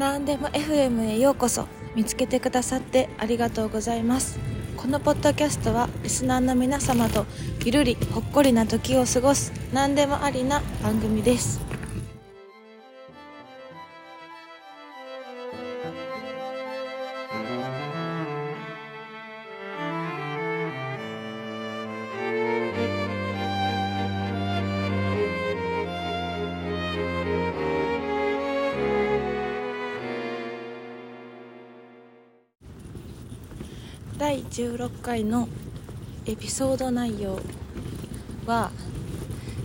何でも FM へようこそ。見つけてくださってありがとうございます。このポッドキャストはリスナーの皆様とゆるりほっこりな時を過ごす何でもありな番組です。第16回のエピソード内容は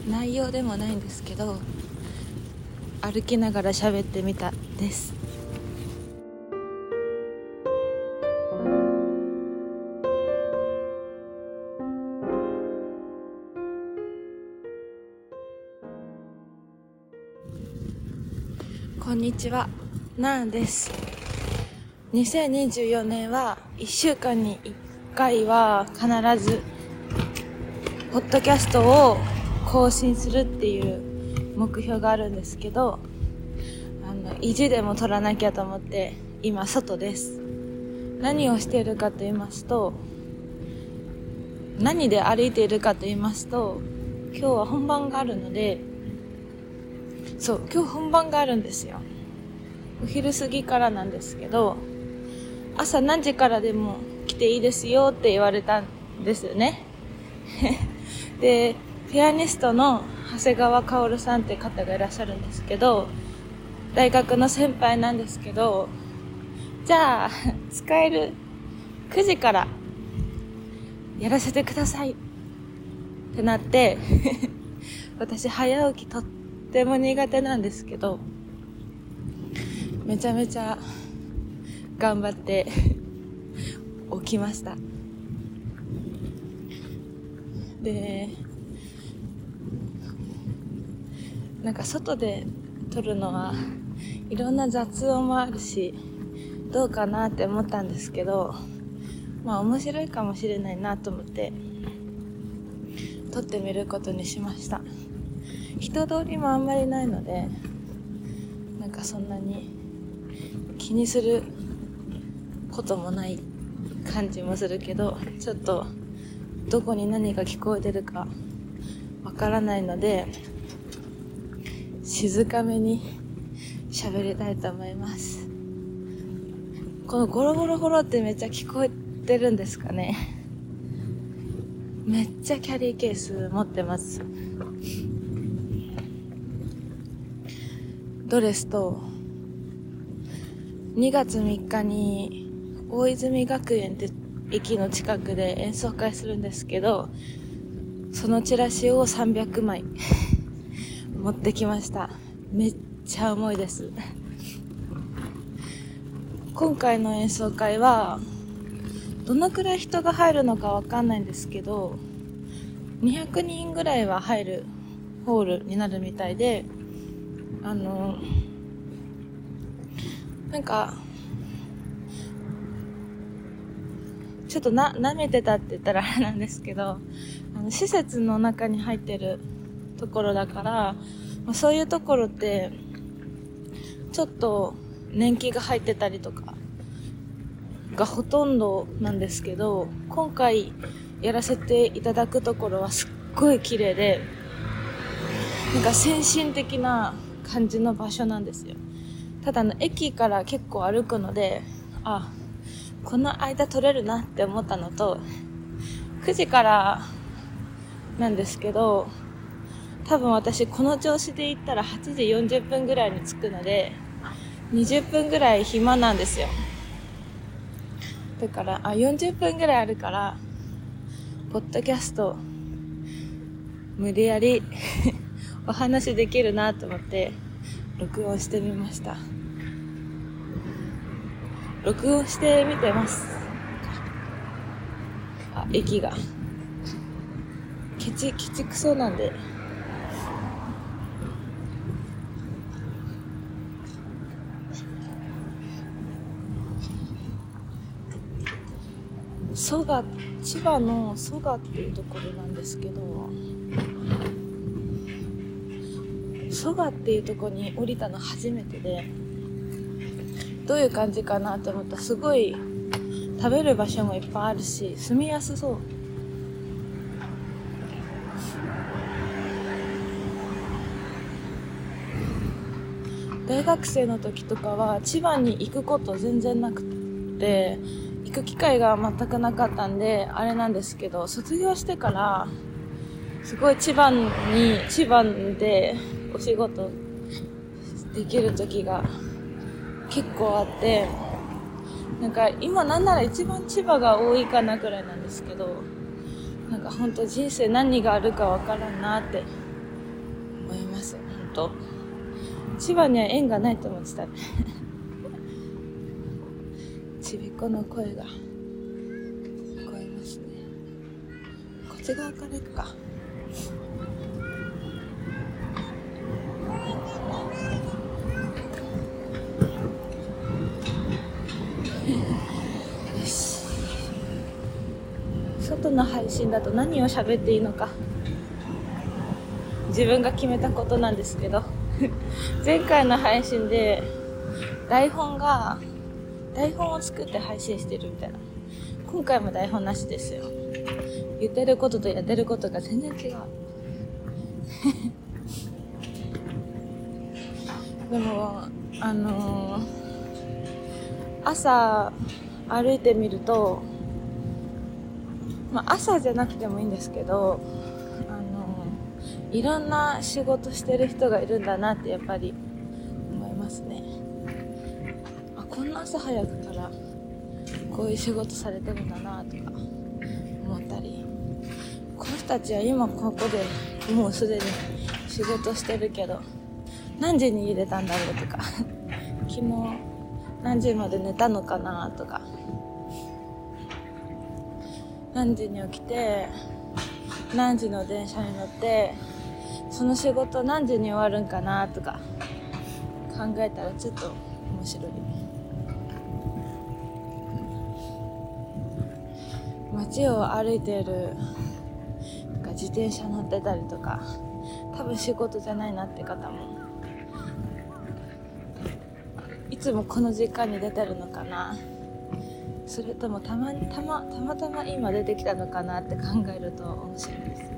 内容でもないんですけど歩きながら喋ってみたです。こんにちは。なーです。2024年は1週間に1回は必ずポッドキャストを更新するっていう目標があるんですけどあの意地でも取らなきゃと思って今外です。何をしているかと言いますと何で歩いているかと言いますと今日は本番があるのでそう今日本番があるんですよ。お昼過ぎからなんですけど朝何時からでも来ていいですよって言われたんですよね。でピアニストの長谷川薫さんって方がいらっしゃるんですけど大学の先輩なんですけどじゃあ使える9時からやらせてください。ってなって 私早起きとっても苦手なんですけどめちゃめちゃ頑張って 起きました。でなんか外で撮るのはいろんな雑音もあるしどうかなって思ったんですけどまあ面白いかもしれないなと思って撮ってみることにしました。人通りもあんまりないのでなんかそんなに気にすることもない感じもするけどちょっとどこに何が聞こえてるかわからないので静かめに喋りたいと思います。このゴロゴロゴロってめっちゃ聞こえてるんですかね。めっちゃキャリーケース持ってます。ドレスと2月3日に大泉学園って駅の近くで演奏会するんですけどそのチラシを300枚 持ってきました。めっちゃ重いです。今回の演奏会はどのくらい人が入るのかわかんないんですけど200人ぐらいは入るホールになるみたいであのなんかちょっとな、舐めてたって言ったら あれなんですけど、あの、施設の中に入ってるところだから、まあ、そういうところって、ちょっと年季が入ってたりとか、がほとんどなんですけど、今回やらせていただくところはすっごい綺麗で、なんか先進的な感じの場所なんですよ。ただの駅から結構歩くので、あ、この間取れるなって思ったのと、9時からなんですけど、多分私この調子で行ったら8時40分ぐらいに着くので、20分ぐらい暇なんですよ。だから、あ、40分ぐらいあるから、ポッドキャスト、無理やり お話できるなと思って、録音してみました。録音してみてます。あ、駅が。ケチ、ケチくそなんで。蘇我、千葉の蘇我っていうところなんですけど、蘇我っていうとこに降りたの初めてで、どういう感じかなって思った。らすごい食べる場所もいっぱいあるし住みやすそう。大学生の時とかは千葉に行くこと全然なくて行く機会が全くなかったんであれなんですけど卒業してからすごい千葉に千葉でお仕事できる時が結構あってなんか今なんなら一番千葉が多いかなくらいなんですけどなんか本当人生何があるかわからんなって思います本当。千葉には縁がないと思ってたちびっこの声が聞こえますね。こっち側から行くか。の配信だと何を喋っていいのか。自分が決めたことなんですけど。前回の配信で台本が台本を作って配信してるみたいな。今回も台本なしですよ。言ってることとやってることが全然違う。でもあのー、朝歩いてみるとまあ朝じゃなくてもいいんですけどあのいろんな仕事してる人がいるんだなってやっぱり思いますね。あこんな朝早くからこういう仕事されてるんだなとか思ったり。この人たちは今ここでもうすでに仕事してるけど何時に入れたんだろうとか昨日何時まで寝たのかなとか。何時に起きて何時の電車に乗ってその仕事何時に終わるんかなとか考えたらちょっと面白い。街を歩いているか自転車乗ってたりとか多分仕事じゃないなって方もいつもこの時間に出てるのかな。それともたまたまたまたま今出てきたのかなって考えると面白いです。ね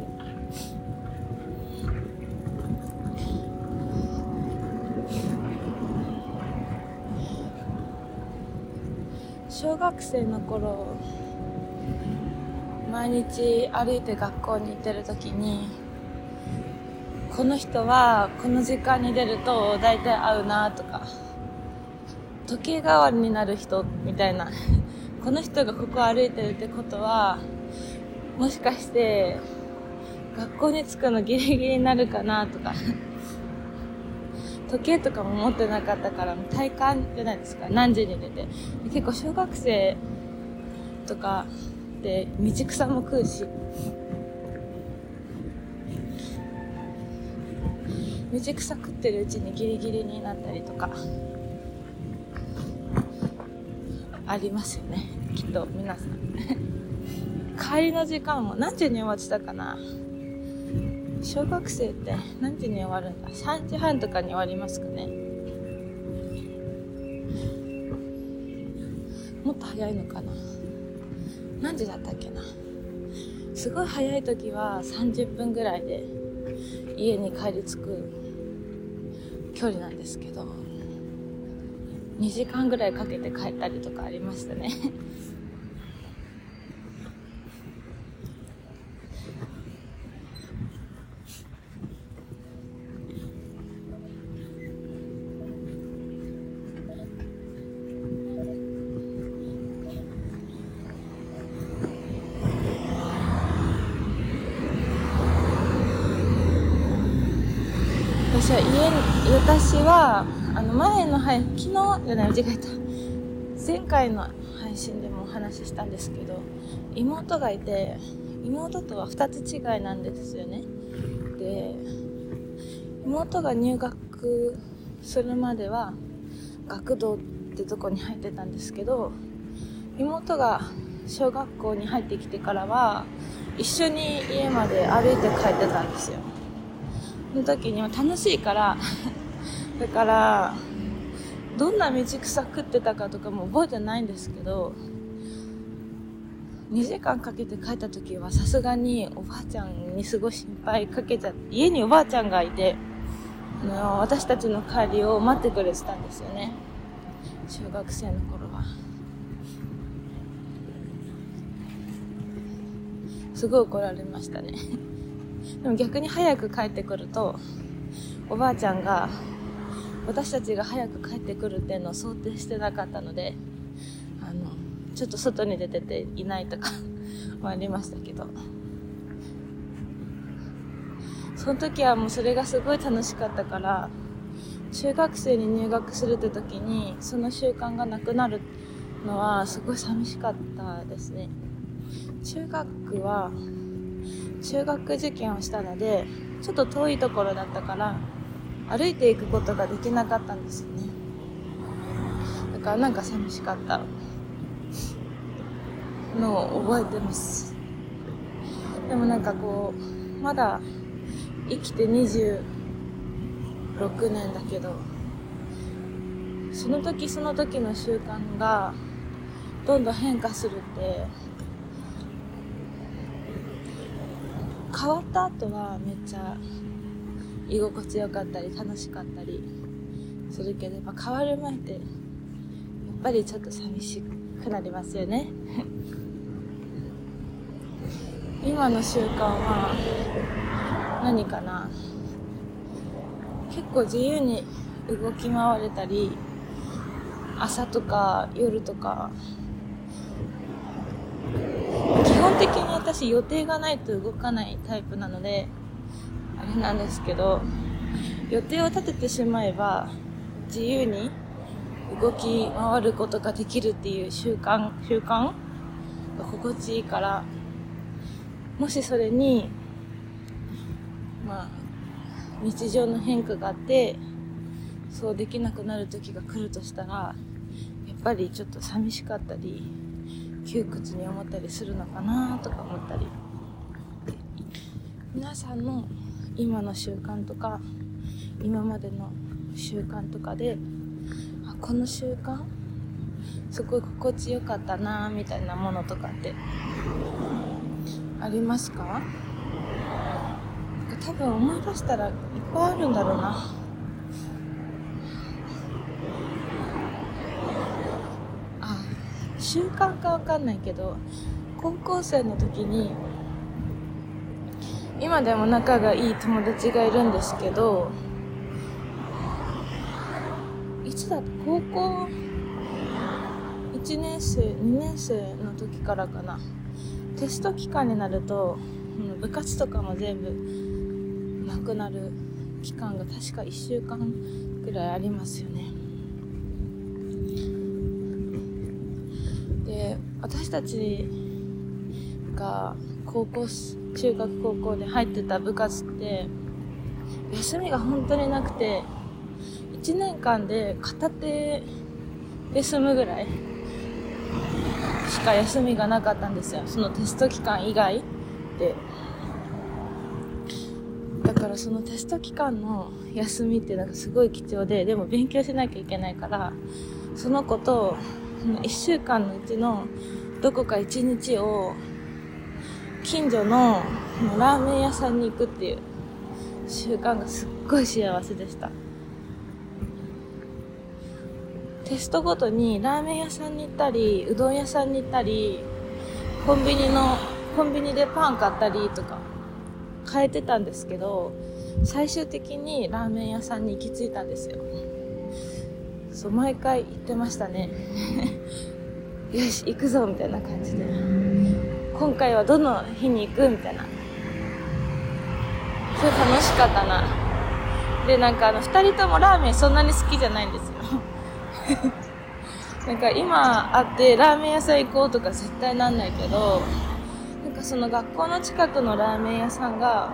小学生の頃毎日歩いて学校に行ってる時にこの人はこの時間に出ると大体会うなとか時計代わりになる人みたいな。この人がここ歩いてるってことはもしかして学校に着くのギリギリになるかなとか時計とかも持ってなかったから体感じゃないですか。何時に出て。結構小学生とかで道草も食うし。道草食ってるうちにギリギリになったりとかありますよね。きっと皆さん。帰りの時間も何時に終わってたかな？小学生って何時に終わるんだ？3時半とかに終わりますかね？もっと早いのかな？何時だったっけな？すごい早い時は30分ぐらいで家に帰り着く距離なんですけど。2時間ぐらいかけて帰ったりとかありましたね。じゃない間違えた。前回の配信でもお話ししたんですけど妹がいて妹とは2つ違いなんですよね。で妹が入学するまでは学童ってとこに入ってたんですけど妹が小学校に入ってきてからは一緒に家まで歩いて帰ってたんですよ。の時には楽しいから だからどんな道草食ってたかとかも覚えてないんですけど2時間かけて帰った時はさすがにおばあちゃんにすごい心配かけちゃって家におばあちゃんがいてあの私たちの帰りを待ってくれてたんですよね。中学生の頃は。すごい怒られましたね。でも逆に早く帰ってくるとおばあちゃんが私たちが早く帰ってくるっていうのを想定してなかったのであのちょっと外に出てていないとか もありましたけど。その時はもうそれがすごい楽しかったから中学生に入学するって時にその習慣がなくなるのはすごい寂しかったですね。中学は中学受験をしたのでちょっと遠いところだったから歩いていくことができなかったんですよね。だからなんか寂しかった。のを覚えてます。でもなんかこうまだ生きて26年だけどその時その時の習慣がどんどん変化するって変わった後はめっちゃ居心地よかったり楽しかったりするけどやっぱ変わる前ってやっぱりちょっと寂しくなりますよね。今の習慣は何かな？結構自由に動き回れたり朝とか夜とか基本的に私予定がないと動かないタイプなのでれなんですけど予定を立ててしまえば自由に動き回ることができるっていう習慣習慣が心地いいからもしそれにまあ日常の変化があってそうできなくなる時が来るとしたらやっぱりちょっと寂しかったり窮屈に思ったりするのかなとか思ったり。皆さんの今の習慣とか今までの習慣とかであこの習慣すごい心地よかったなみたいなものとかってありますか？多分思い出したらいっぱいあるんだろうな。あ習慣かわかんないけど高校生の時に今でも仲がいい友達がいるんですけどいつだ高校？1年生2年生の時からかな。テスト期間になると部活とかも全部なくなる期間が確か1週間ぐらいありますよね。で私たちが高校中学高校で入ってた部活って休みが本当になくて1年間で片手で済むぐらいしか休みがなかったんですよ。そのテスト期間以外で。だからそのテスト期間の休みってなんかすごい貴重ででも勉強しなきゃいけないからその子と1週間のうちのどこか1日を近所のラーメン屋さんに行くっていう習慣がすっごい幸せでした。テストごとにラーメン屋さんに行ったりうどん屋さんに行ったりコンビニのコンビニでパン買ったりとか変えてたんですけど最終的にラーメン屋さんに行き着いたんですよ。そう毎回行ってましたね。よし行くぞみたいな感じで。今回はどの日に行くみたいな。それ楽しかったな。で、なんかあの、二人ともラーメンそんなに好きじゃないんですよ。なんか今会ってラーメン屋さん行こうとか絶対なんないけど、なんかその学校の近くのラーメン屋さんが、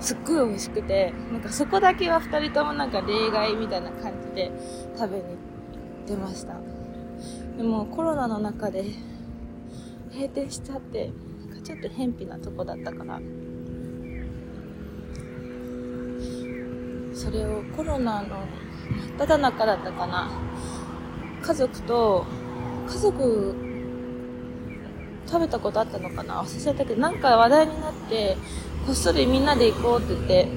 すっごい美味しくて、なんかそこだけは二人ともなんか例外みたいな感じで食べに行ってました。でもコロナの中で閉店しちゃってちょっと偏僻なとこだったからそれをコロナのただ中だったかな。家族と、家族、食べたことあったのかな忘れちゃったけど、なんか話題になって、こっそりみんなで行こうって言って、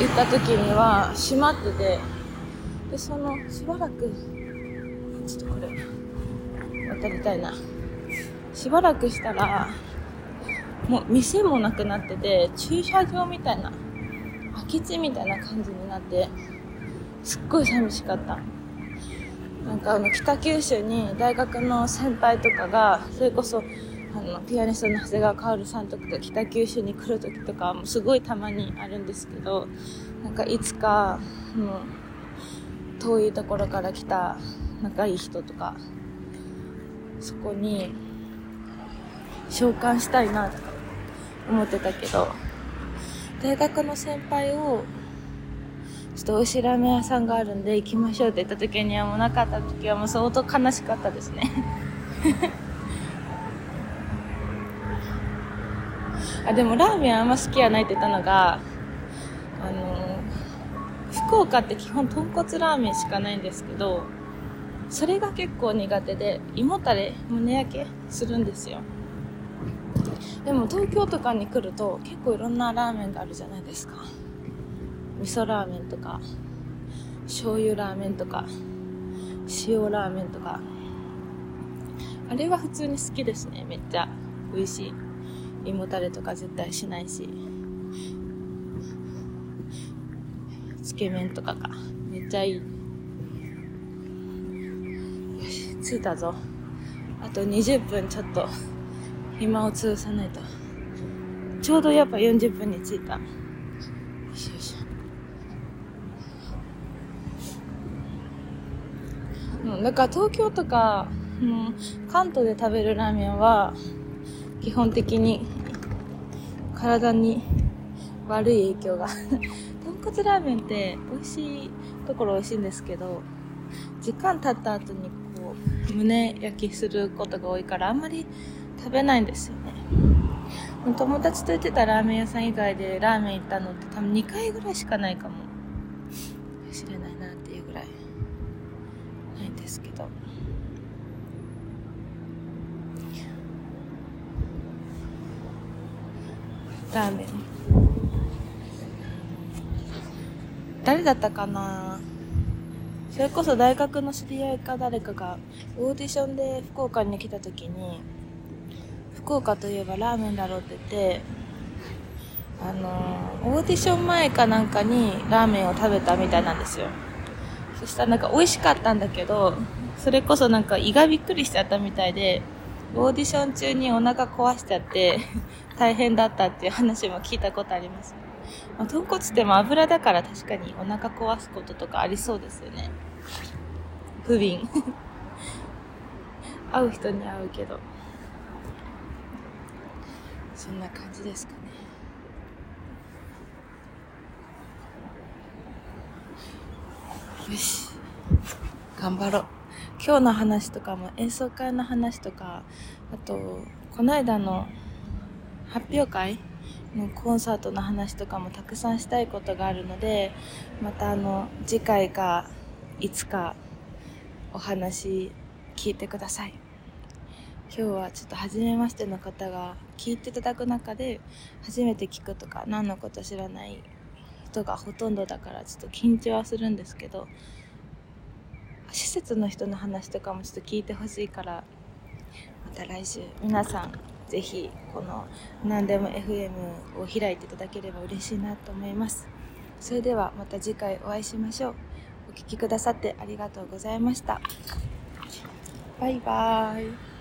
行った時には閉まってて、で、その、しばらく、ちょっとこれ、渡りたいな。しばらくしたら、もう店もなくなってて、駐車場みたいな、空き地みたいな感じになって、すっごい寂しかった。なんかあの北九州に大学の先輩とかが、それこそあのピアニストの長谷川薫さんとかが北九州に来る時とかもすごいたまにあるんですけど、なんかいつか、もう遠いところから来た仲いい人とか、そこに召喚したいなとか思ってたけど、大学の先輩を、ちょっとおいしいラーメン屋さんがあるんで行きましょうって言った時にはもうなかった時はもう相当悲しかったですね。あ、でもラーメンあんま好きやないって言ったのが、あの福岡って基本豚骨ラーメンしかないんですけど、それが結構苦手で、胃もたれ、胸焼けするんですよ。でも東京とかに来ると結構いろんなラーメンがあるじゃないですか。味噌ラーメンとか醤油ラーメンとか塩ラーメンとか。あれは普通に好きですね。めっちゃ美味しい。胃もたれとか絶対しないし。つけ麺とかがめっちゃいい。着いたぞあと20分ちょっと暇を潰さないと。ちょうどやっぱ40分に着いた。よしよし。うん、だから東京とか、うん、関東で食べるラーメンは、基本的に体に悪い影響が豚骨ラーメンって美味しいところ美味しいんですけど、時間経った後に胸焼きすることが多いから、あんまり食べないんですよね。友達と行ってたラーメン屋さん以外でラーメン行ったのって多分2回ぐらいしかないかもしれないなっていうぐらいないんですけど。ラーメン。誰だったかな？それこそ大学の知り合いか誰かがオーディションで福岡に来た時に福岡といえばラーメンだろうって言ってあのオーディション前かなんかにラーメンを食べたみたいなんですよ。そしたらなんか美味しかったんだけどそれこそなんか胃がびっくりしちゃったみたいでオーディション中にお腹壊しちゃって大変だったっていう話も聞いたことあります、まあ、豚骨っても油だから確かにお腹壊すこととかありそうですよね。不憫。会う人に会うけど。そんな感じですかね。よし。頑張ろう。今日の話とかも演奏会の話とかあとこの間の発表会のコンサートの話とかもたくさんしたいことがあるのでまたあの次回かいつかお話聞いてください。今日はちょっと初めましての方が聞いていただく中で初めて聞くとか何のこと知らない人がほとんどだからちょっと緊張はするんですけど施設の人の話とかもちょっと聞いてほしいからまた来週。皆さんぜひこの何でも FM を開いていただければ嬉しいなと思います。それではまた次回お会いしましょう。お聴きくださってありがとうございました。バイバーイ。